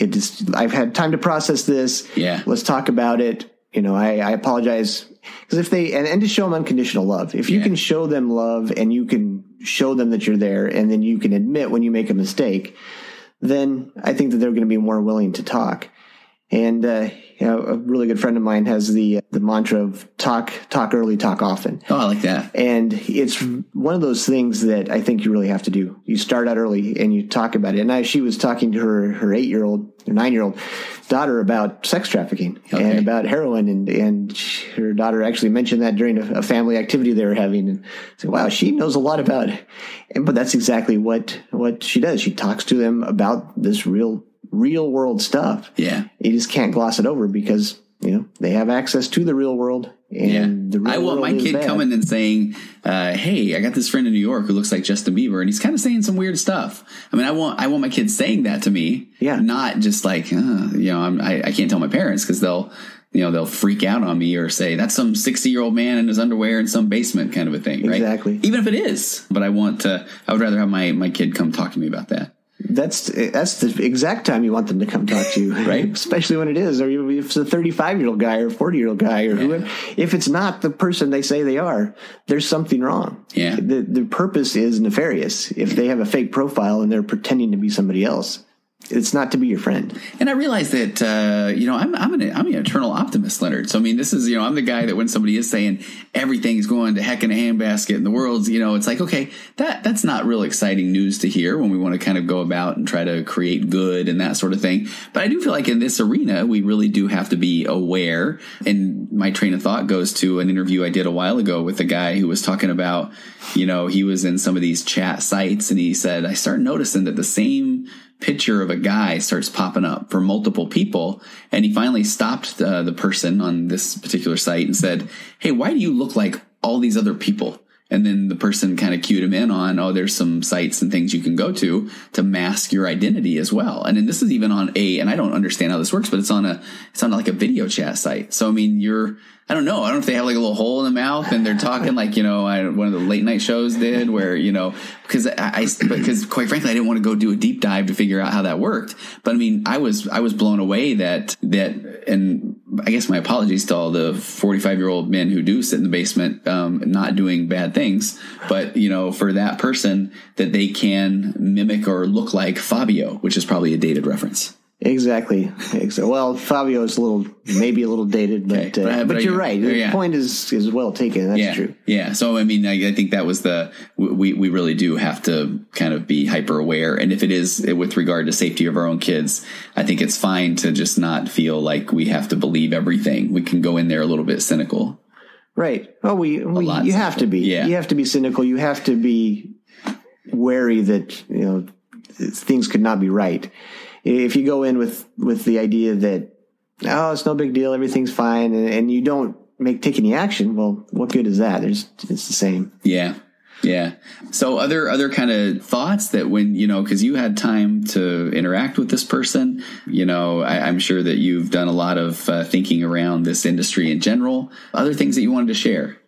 it just, I've had time to process this. Yeah. Let's talk about it. You know, I, I apologize because if they, and, and to show them unconditional love, if you can show them love and you can show them that you're there and then you can admit when you make a mistake, then I think that they're going to be more willing to talk. And uh, you know, a really good friend of mine has the the mantra of talk talk early, talk often. Oh, I like that. And it's one of those things that I think you really have to do. You start out early and you talk about it. And I, she was talking to her her eight year old or nine year old daughter about sex trafficking okay. and about heroin, and and her daughter actually mentioned that during a, a family activity they were having, and said, "Wow, she knows a lot about it." And, but that's exactly what what she does. She talks to them about this real real world stuff. Yeah. You just can't gloss it over because, you know, they have access to the real world. And yeah. I want my kid bad. coming and saying, uh, Hey, I got this friend in New York who looks like Justin Bieber and he's kind of saying some weird stuff. I mean, I want, I want my kids saying that to me. Yeah. Not just like, uh, you know, I'm, I, I can't tell my parents because they'll, you know, they'll freak out on me or say that's some 60 year old man in his underwear in some basement kind of a thing, right? Exactly. Even if it is, but I want to, I would rather have my, my kid come talk to me about that. That's that's the exact time you want them to come talk to you, right? Especially when it is, or if it's a 35 year old guy or 40 year old guy, or yeah. whoever. If it's not the person they say they are, there's something wrong. Yeah. The the purpose is nefarious. If they have a fake profile and they're pretending to be somebody else, it's not to be your friend. And I realize that uh, you know I'm I'm an I'm an eternal optimist, Leonard. So I mean, this is you know I'm the guy that when somebody is saying everything's going to heck in a handbasket and the world's you know it's like okay that that's not real exciting news to hear when we want to kind of go about and try to create good and that sort of thing. But I do feel like in this arena we really do have to be aware. And my train of thought goes to an interview I did a while ago with a guy who was talking about you know he was in some of these chat sites and he said I start noticing that the same picture of a guy starts popping up for multiple people. And he finally stopped uh, the person on this particular site and said, Hey, why do you look like all these other people? And then the person kind of cued him in on, oh, there's some sites and things you can go to to mask your identity as well. And then this is even on a, and I don't understand how this works, but it's on a, it's on like a video chat site. So, I mean, you're, I don't know. I don't know if they have like a little hole in the mouth and they're talking like, you know, I, one of the late night shows did where, you know, because I, I, because quite frankly, I didn't want to go do a deep dive to figure out how that worked. But I mean, I was, I was blown away that, that, and I guess my apologies to all the 45 year old men who do sit in the basement, um, not doing bad things. But, you know, for that person that they can mimic or look like Fabio, which is probably a dated reference. Exactly. Well, Fabio is a little, maybe a little dated, but okay. uh, but, but, you're right. The yeah. point is is well taken. That's yeah. true. Yeah. So I mean, I, I, think that was the we we really do have to kind of be hyper aware, and if it is with regard to safety of our own kids, I think it's fine to just not feel like we have to believe everything. We can go in there a little bit cynical. Right. Well, we, we you have to be. Yeah. You have to be cynical. You have to be wary that you know things could not be right if you go in with with the idea that oh it's no big deal everything's fine and, and you don't make take any action well what good is that? There's it's the same. Yeah. Yeah. So other other kind of thoughts that when you know because you had time to interact with this person you know I, am sure that you've done a lot of uh, thinking around this industry in general. Other things that you wanted to share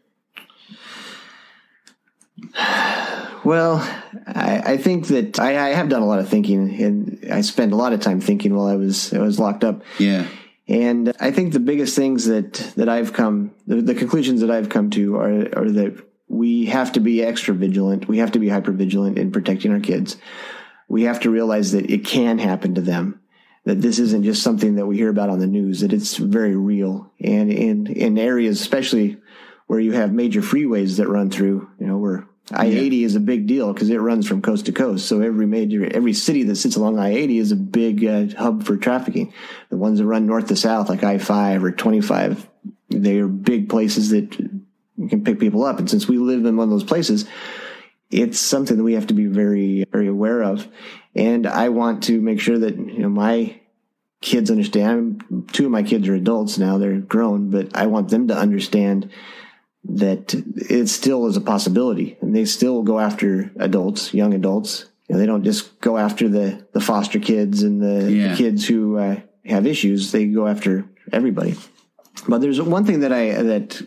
well, I, I think that I, I, have done a lot of thinking, and I spent a lot of time thinking while I was I was locked up. Yeah, and I think the biggest things that that I've come, the, the conclusions that I've come to are are that we have to be extra vigilant. We have to be hyper vigilant in protecting our kids. We have to realize that it can happen to them. That this isn't just something that we hear about on the news. That it's very real, and in in areas, especially where you have major freeways that run through, you know, where I eighty is a big deal because it runs from coast to coast. So every major, every city that sits along I eighty is a big uh, hub for trafficking. The ones that run north to south, like I five or twenty five, they are big places that can pick people up. And since we live in one of those places, it's something that we have to be very, very aware of. And I want to make sure that you know my kids understand. Two of my kids are adults now; they're grown, but I want them to understand that it still is a possibility and they still go after adults, young adults, You know, they don't just go after the, the foster kids and the, Yeah. the kids who uh, have issues. They go after everybody. But there's one thing that I that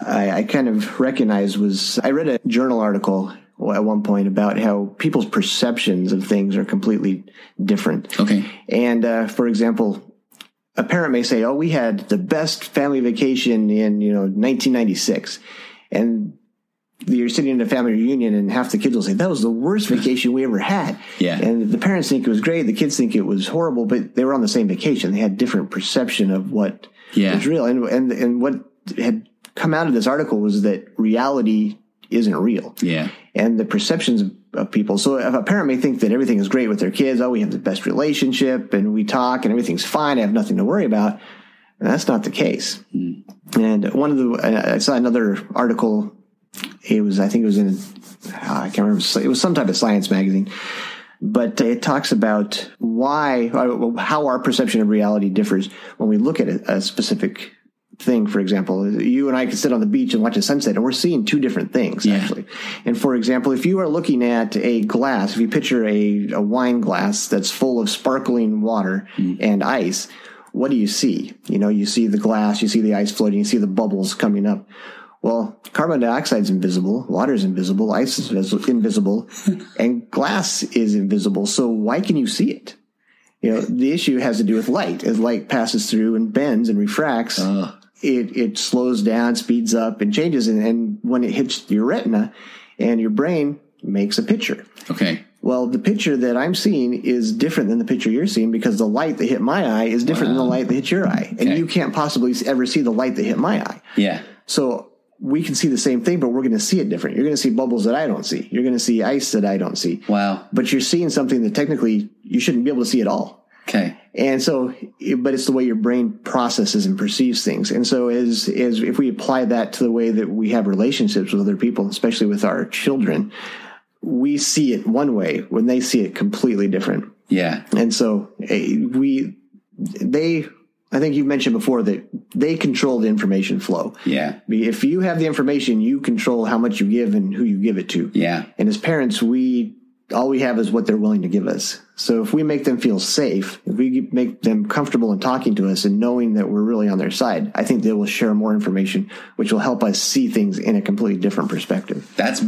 I, I kind of recognized was I read a journal article at one point about how people's perceptions of things are completely different. Okay. And uh, for example, a parent may say, "Oh, we had the best family vacation in you know 1996," and you're sitting in a family reunion, and half the kids will say, "That was the worst vacation we ever had." Yeah. And the parents think it was great, the kids think it was horrible, but they were on the same vacation. They had different perception of what Yeah. was real, and and and what had come out of this article was that reality isn't real Yeah. and the perceptions of, people. So if a parent may think that everything is great with their kids, oh, we have the best relationship and we talk and everything's fine, I have nothing to worry about. And that's not the case. Hmm. And one of the, I saw another article. It was, I think it was in, ah, I can't remember. It was some type of science magazine, but it talks about why, how our perception of reality differs when we look at a specific thing. For example, you and I could sit on the beach and watch a sunset, and we're seeing two different things Yeah. actually. And for example, if you are looking at a glass, if you picture a, a wine glass that's full of sparkling water mm. and ice, what do you see? You know, you see the glass, you see the ice floating, you see the bubbles coming up. Well, carbon dioxide is invisible, water is invisible, ice is vis- invisible, and glass is invisible. So why can you see it? You know, the issue has to do with light. As light passes through and bends and refracts, Ugh. It, it slows down, speeds up, and changes. And, and when it hits your retina and your brain makes a picture. Okay. Well, the picture that I'm seeing is different than the picture you're seeing because the light that hit my eye is different than the light that hit your eye. And Okay. you can't possibly ever see the light that hit my eye. Yeah. So we can see the same thing, but we're going to see it different. You're going to see bubbles that I don't see. You're going to see ice that I don't see. Wow. But you're seeing something that technically you shouldn't be able to see at all. Okay. And so, but it's the way your brain processes and perceives things. And so, as as if we apply that to the way that we have relationships with other people, especially with our children, we see it one way when they see it completely different. Yeah. And so, eh, we they. I think you mentioned before that they control the information flow. Yeah. If you have the information, you control how much you give and who you give it to. Yeah. And as parents, we all we have is what they're willing to give us. So if we make them feel safe, if we make them comfortable in talking to us and knowing that we're really on their side, I think they will share more information, which will help us see things in a completely different perspective. That's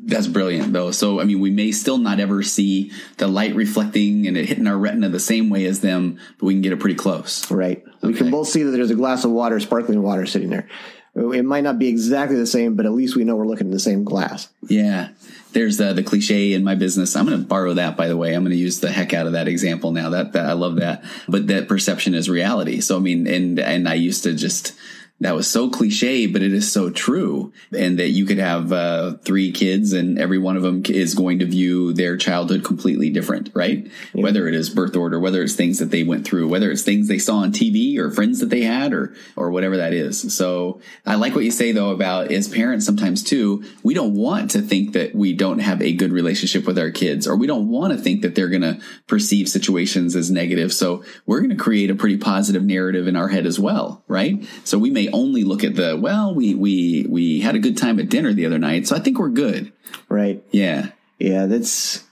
that's brilliant though. So I mean, we may still not ever see the light reflecting and it hitting our retina the same way as them, but we can get it pretty close. Right? We can both see that there's a glass of water, sparkling water, sitting there. It might not be exactly the same, but at least we know we're looking at the same glass. Yeah. There's uh, the cliche in my business. I'm going to borrow that, by the way. I'm going to use the heck out of that example now. That, that I love that. But that perception is reality. So I mean, and and I used to just that was so cliche, but it is so true. And that you could have uh, three kids, and every one of them is going to view their childhood completely different, right? Whether it is birth order, whether it's things that they went through, whether it's things they saw on TV or friends that they had, or or whatever that is. So I like what you say though about as parents sometimes too. We don't want to think that we don't have a good relationship with our kids, or we don't want to think that they're going to perceive situations as negative. So we're going to create a pretty positive narrative in our head as well, right? So we may only look at the well, we we we had a good time at dinner the other night, so I think we're good. Right? Yeah, Yeah, that's.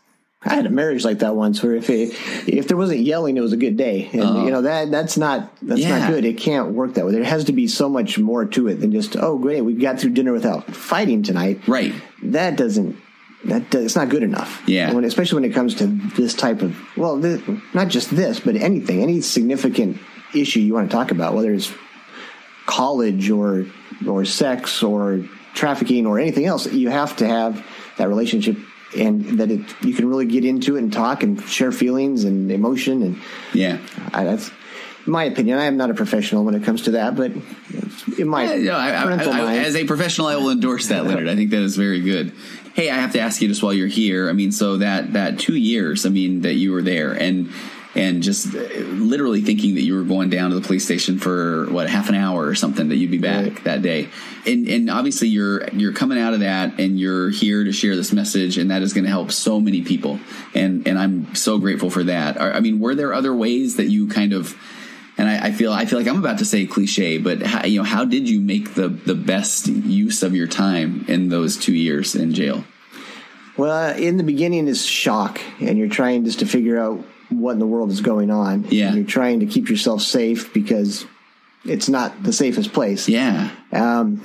I had a marriage like that once, where if it, if there wasn't yelling, it was a good day, and uh-huh. you know that that's not that's Yeah. not good. It can't work that way. There has to be so much more to it than just oh great, we got through dinner without fighting tonight. right. That doesn't that does, it's not good enough. Yeah. when, especially when it comes to this type of well, this, not just this, but anything, any significant issue you want to talk about, whether it's college or or sex or trafficking or anything else, you have to have that relationship and that it you can really get into it and talk and share feelings and emotion and Yeah. I, that's my opinion. I am not a professional when it comes to that, but in my Yeah, I, I, I, I, as a professional, I will endorse that, Leonard. I think that is very good. Hey, I have to ask you just while you're here. I mean, so that that two years, I mean, that you were there, and and just uh, literally thinking that you were going down to the police station for what half an hour or something that you'd be back Right. that day, and and obviously you're you're coming out of that and you're here to share this message, and that is going to help so many people, and and I'm so grateful for that. I mean, were there other ways that you kind of and I, I feel I feel like I'm about to say cliche, but how, you know, how did you make the the best use of your time in those two years in jail? Well, in the beginning is shock, and you're trying just to figure out what in the world is going on. Yeah. And you're trying to keep yourself safe because it's not the safest place. Yeah. Um,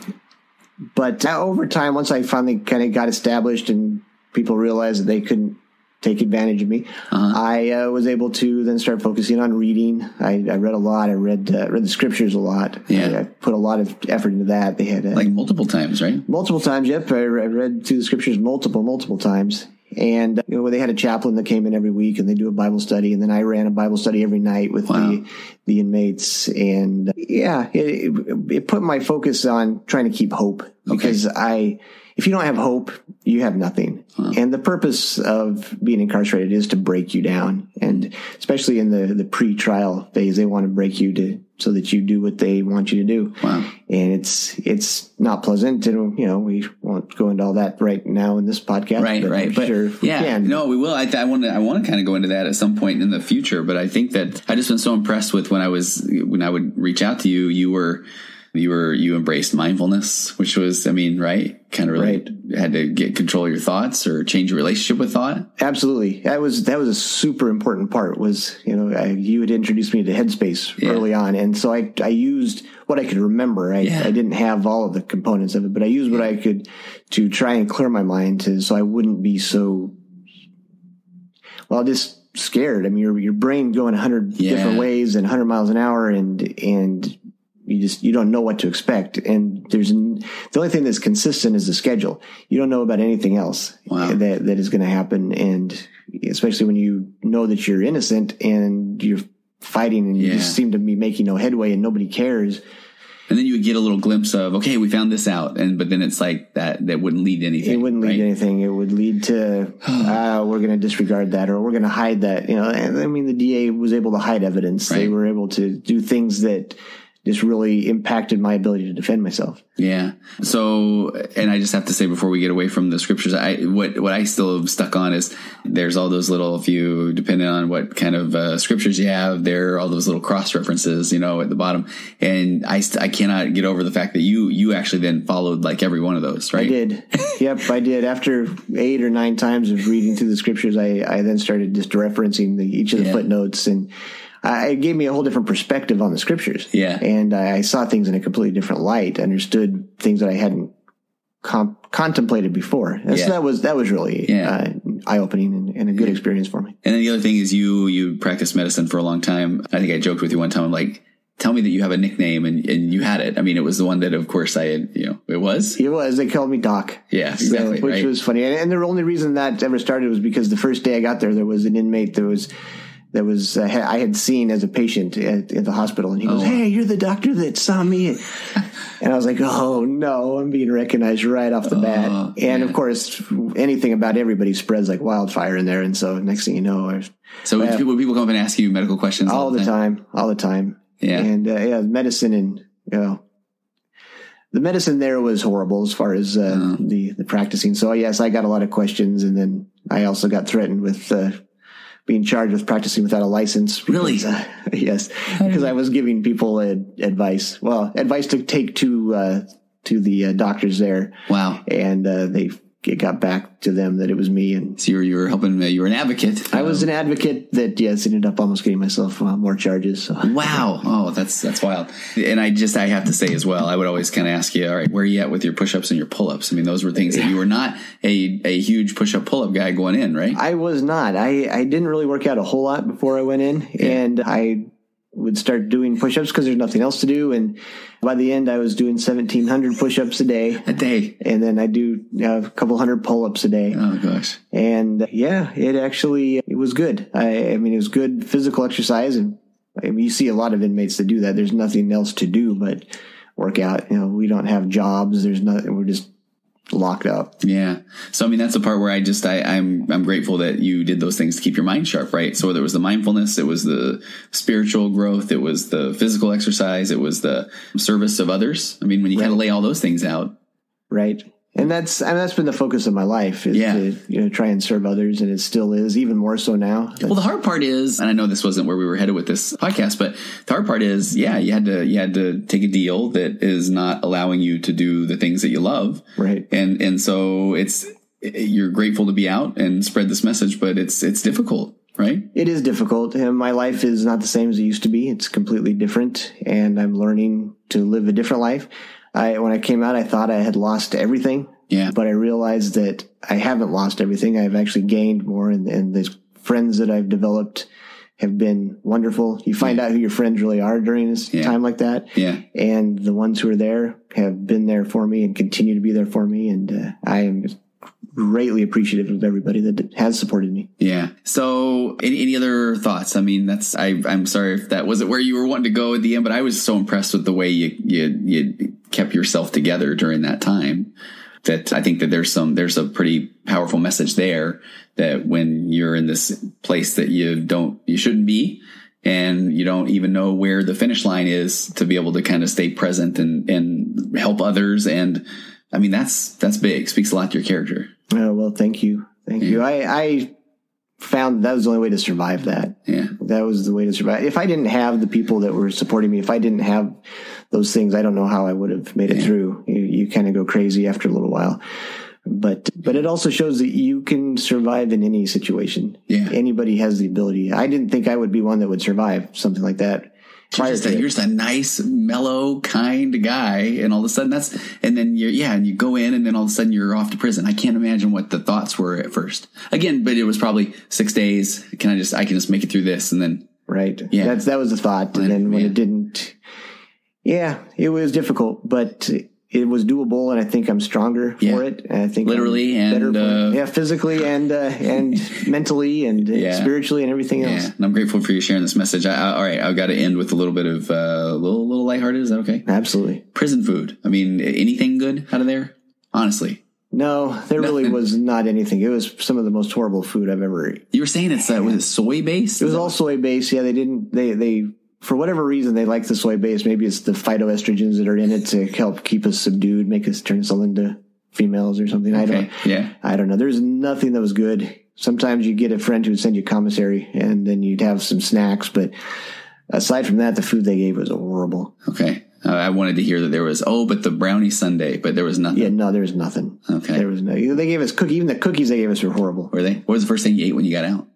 but over time, once I finally kind of got established and people realized that they couldn't take advantage of me, Uh-huh. I uh, was able to then start focusing on reading. I, I read a lot. I read uh, read the scriptures a lot. Yeah. I, I put a lot of effort into that. They had uh, Like multiple times, right? multiple times. Yep, I, I read through the scriptures multiple, multiple times. And you know, they had a chaplain that came in every week, and they do a Bible study, and then I ran a Bible study every night with Wow. the the inmates. And yeah, it, it, put my focus on trying to keep hope because I, if you don't have hope, you have nothing. And the purpose of being incarcerated is to break you down, and especially in the the pre trial phase, they want to break you to so that you do what they want you to do Wow. and it's it's not pleasant and you know we won't go into all that right now in this podcast Right, but right. I'm But sure yeah, can. no, we will. I, I want to. I want to kind of go into that at some point in the future. But I think that I just been so impressed with when I was when I would reach out to you. You were you were you embraced mindfulness, which was, I mean, right? Kind of really had to get control of your thoughts or change your relationship with thought. absolutely that was that was a super important part was you know I, you had introduced me to headspace Yeah. early on and so i i used what i could remember i, Yeah. I didn't have all of the components of it but i used what i could to try and clear my mind to so i wouldn't be so well just scared i mean your your brain going 100 Yeah. different ways and 100 miles an hour and and you just you don't know what to expect. And there's the only thing that's consistent is the schedule. You don't know about anything else Wow. that that is going to happen. And especially when you know that you're innocent and you're fighting and you just seem to be making no headway and nobody cares. And then you would get a little glimpse of, okay, we found this out, and but then it's like that that wouldn't lead to anything. it wouldn't lead right? to anything. It would lead to uh, we're going to disregard that or we're going to hide that you know. And i mean the da was able to hide evidence. They were able to do things that just really impacted my ability to defend myself Yeah. So, and I just have to say before we get away from the scriptures, I what what I still am stuck on is there's all those little, if you depending on what kind of uh, scriptures you have, there are all those little cross references, you know, at the bottom, and I st- I cannot get over the fact that you you actually then followed like every one of those, right? I did. yep, I did. After eight or nine times of reading through the scriptures, I, I then started just referencing the, each of the Yeah. footnotes, and I, it gave me a whole different perspective on the scriptures. Yeah. and I, I saw things in a completely different light. Understood things that I hadn't com- contemplated before. And Yeah. so that was that was really Yeah. uh, eye opening and, and a good experience for me. And then the other thing is you you practiced medicine for a long time. I think I joked with you one time. I'm like. Tell me that you have a nickname and, and you had it. I mean, it was the one that, of course, I had, you know, it was. It was. They called me Doc. Yeah, So, exactly. which right. was funny. And, and the only reason that ever started was because the first day I got there, there was an inmate that was that was uh, I had seen as a patient at, at the hospital, and he goes, Oh. "Hey, you're the doctor that saw me." and I was like, "Oh no, I'm being recognized right off the bat." Oh, And of course, anything about everybody spreads like wildfire in there, and so next thing you know, I so people, people come up and ask you medical questions all the time, all the time. Yeah. and uh, yeah, medicine and you know. The medicine there was horrible as far as uh, Uh-huh. the the practicing. So yes, I got a lot of questions, and then I also got threatened with uh, being charged with practicing without a license. Really? uh, yes, because I was giving people ad- advice. Well, advice to take to uh, to the uh, doctors there, Wow. and uh, they it got back to them that it was me, and So you were, you were helping, uh, you were an advocate. I was an advocate that yes ended up almost getting myself uh, more charges. So. Wow. Oh, that's, that's wild. And I just, I have to say as well, I would always kind of ask you, all right, where are you at with your push-ups and your pull-ups? I mean, those were things that you were not a, a huge push-up pull-up guy going in, right? I was not. I, I didn't really work out a whole lot before I went in, and I would start doing push-ups because there's nothing else to do. And by the end, I was doing 1,700 push-ups a day, A day. and then I do uh, a couple hundred pull-ups a day. Oh gosh. And uh, yeah, it actually it was good. I, I mean, it was good physical exercise, and I mean, you see a lot of inmates that do that. There's nothing else to do but work out. You know, we don't have jobs. There's nothing. We're just locked up. Yeah. So I mean, that's the part where I just I, I'm I'm grateful that you did those things to keep your mind sharp, right? So whether it was the mindfulness, it was the spiritual growth, it was the physical exercise, it was the service of others. I mean, when you kind of lay all those things out, right? And that's and that's been the focus of my life is Yeah. to you know try and serve others, and it still is even more so now. Well, the hard part is, and I know this wasn't where we were headed with this podcast, but the hard part is, yeah, you had to you had to take a deal that is not allowing you to do the things that you love, Right. and and so it's you're grateful to be out and spread this message, but it's it's difficult, right? It is difficult. And my life is not the same as it used to be. It's completely different, and I'm learning to live a different life. I when I came out, I thought I had lost everything. Yeah. But I realized that I haven't lost everything. I've actually gained more, and, and the friends that I've developed have been wonderful. You find out who your friends really are during this Yeah. time like that. Yeah. And the ones who are there have been there for me and continue to be there for me. And uh, I am greatly appreciative of everybody that has supported me. Yeah. So, any, any other thoughts? I mean, that's I. I'm sorry if that wasn't where you were wanting to go at the end, but I was so impressed with the way you you you kept yourself together during that time. That I think that there's some there's a pretty powerful message there that when you're in this place that you don't you shouldn't be and you don't even know where the finish line is to be able to kind of stay present and and help others and I mean that's that's big speaks a lot to your character. Oh, well, thank you. Thank you. I, I found that was the only way to survive that. Yeah. That was the way to survive. If I didn't have the people that were supporting me, if I didn't have those things, I don't know how I would have made it through. You, you kind of go crazy after a little while. But but it also shows that you can survive in any situation. Yeah. Anybody has the ability. I didn't think I would be one that would survive something like that. You're just, a, you're just a nice, mellow, kind guy, and all of a sudden that's, and then you're, yeah, and you go in, and then all of a sudden you're off to prison. I can't imagine what the thoughts were at first. Again, but it was probably six days. Can I just, I can just make it through this, and then, Right. Yeah. That's that was the thought. And then when Yeah. it didn't, yeah, it was difficult, but it was doable, and I think I'm stronger Yeah. for it. And I think I'm Literally and, better uh, yeah, physically and uh, and mentally and uh, Yeah. spiritually and everything else. yeah. And I'm grateful for you sharing this message. I, I, all right, I've got to end with a little bit of, uh, a little, little lighthearted. Is that okay? Absolutely. Prison food. I mean, anything good out of there? Honestly, No, there really was not anything. It was some of the most horrible food I've ever eaten. you were saying it's, uh, was it soy based? It was all soy based. Yeah, they didn't. They they for whatever reason they like the soy base. Maybe it's the phytoestrogens that are in it to help keep us subdued, make us turn us all into females or something. I don't. Okay. Yeah. I don't know. There's nothing that was good. Sometimes you get a friend who would send you commissary, and then you'd have some snacks. But aside from that, the food they gave was horrible. Okay. Uh, I wanted to hear that there was, oh, but the brownie sundae, but there was nothing. Yeah, no, there was nothing. Okay. There was no. They gave us cookie. Even the cookies they gave us were horrible. Were they? What was the first thing you ate when you got out?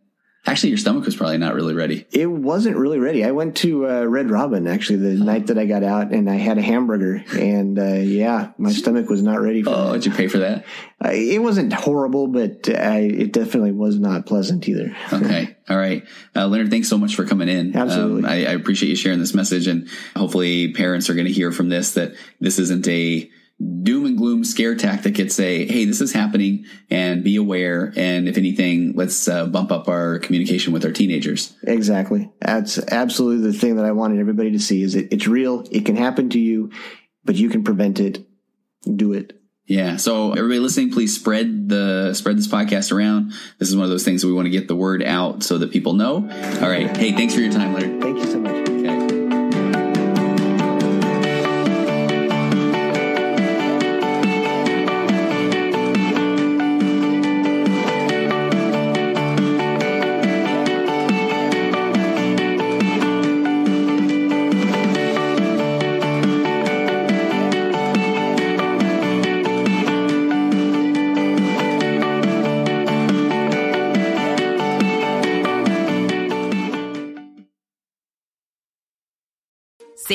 Actually, your stomach was probably not really ready. It wasn't really ready. I went to uh, Red Robin actually the night that I got out, and I had a hamburger, and uh, yeah, my stomach was not ready for Oh, that. did you pay for that? Uh, it wasn't horrible, but I, it definitely was not pleasant either. Okay. All right. Uh, Leonard, thanks so much for coming in. Absolutely. Um, I, I appreciate you sharing this message and hopefully parents are going to hear from this that this isn't a doom and gloom scare tactic. It's a, hey, this is happening and be aware. And if anything, let's uh, bump up our communication with our teenagers. Exactly. That's absolutely the thing that I wanted everybody to see is that it's real. It can happen to you, but you can prevent it. Do it. Yeah. So everybody listening, please spread the spread this podcast around. This is one of those things that we want to get the word out so that people know. All right. Hey, thanks for your time, Leonard. Thank you so much.